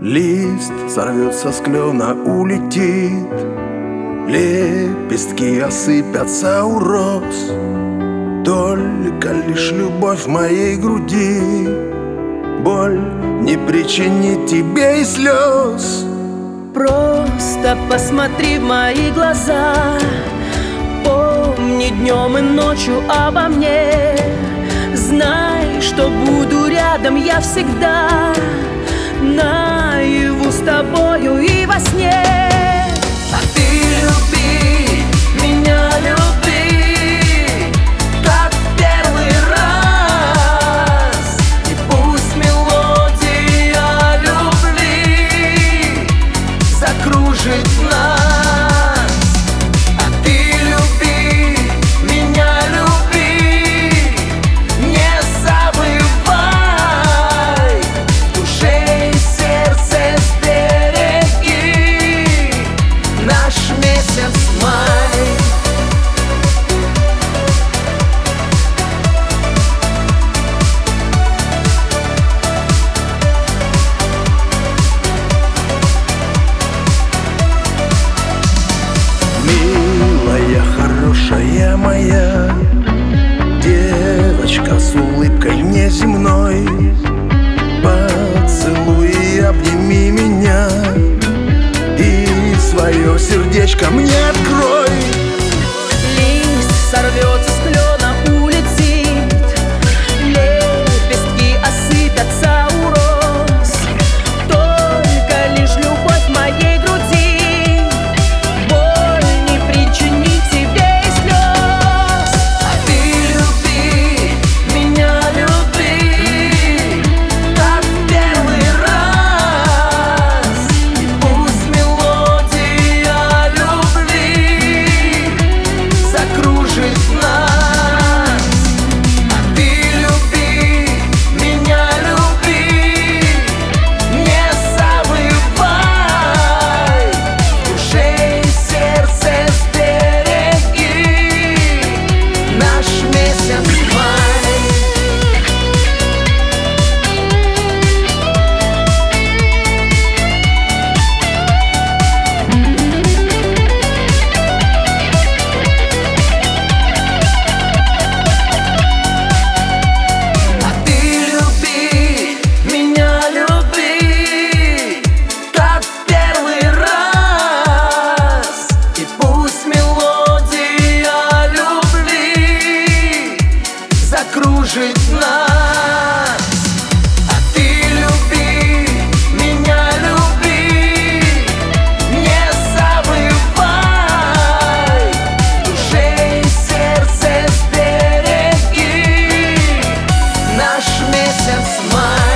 Лист сорвется с клена, улетит. Лепестки осыпятся у роз. Только лишь любовь в моей груди. Боль не причинит тебе и слез Просто посмотри в мои глаза. Помни днем и ночью обо мне. Знай, что буду рядом я всегда. С тобою и во сне моя Девочка с улыбкой неземной Поцелуй и обними меня И свое сердечко мне открой. Лист сорвется That's my.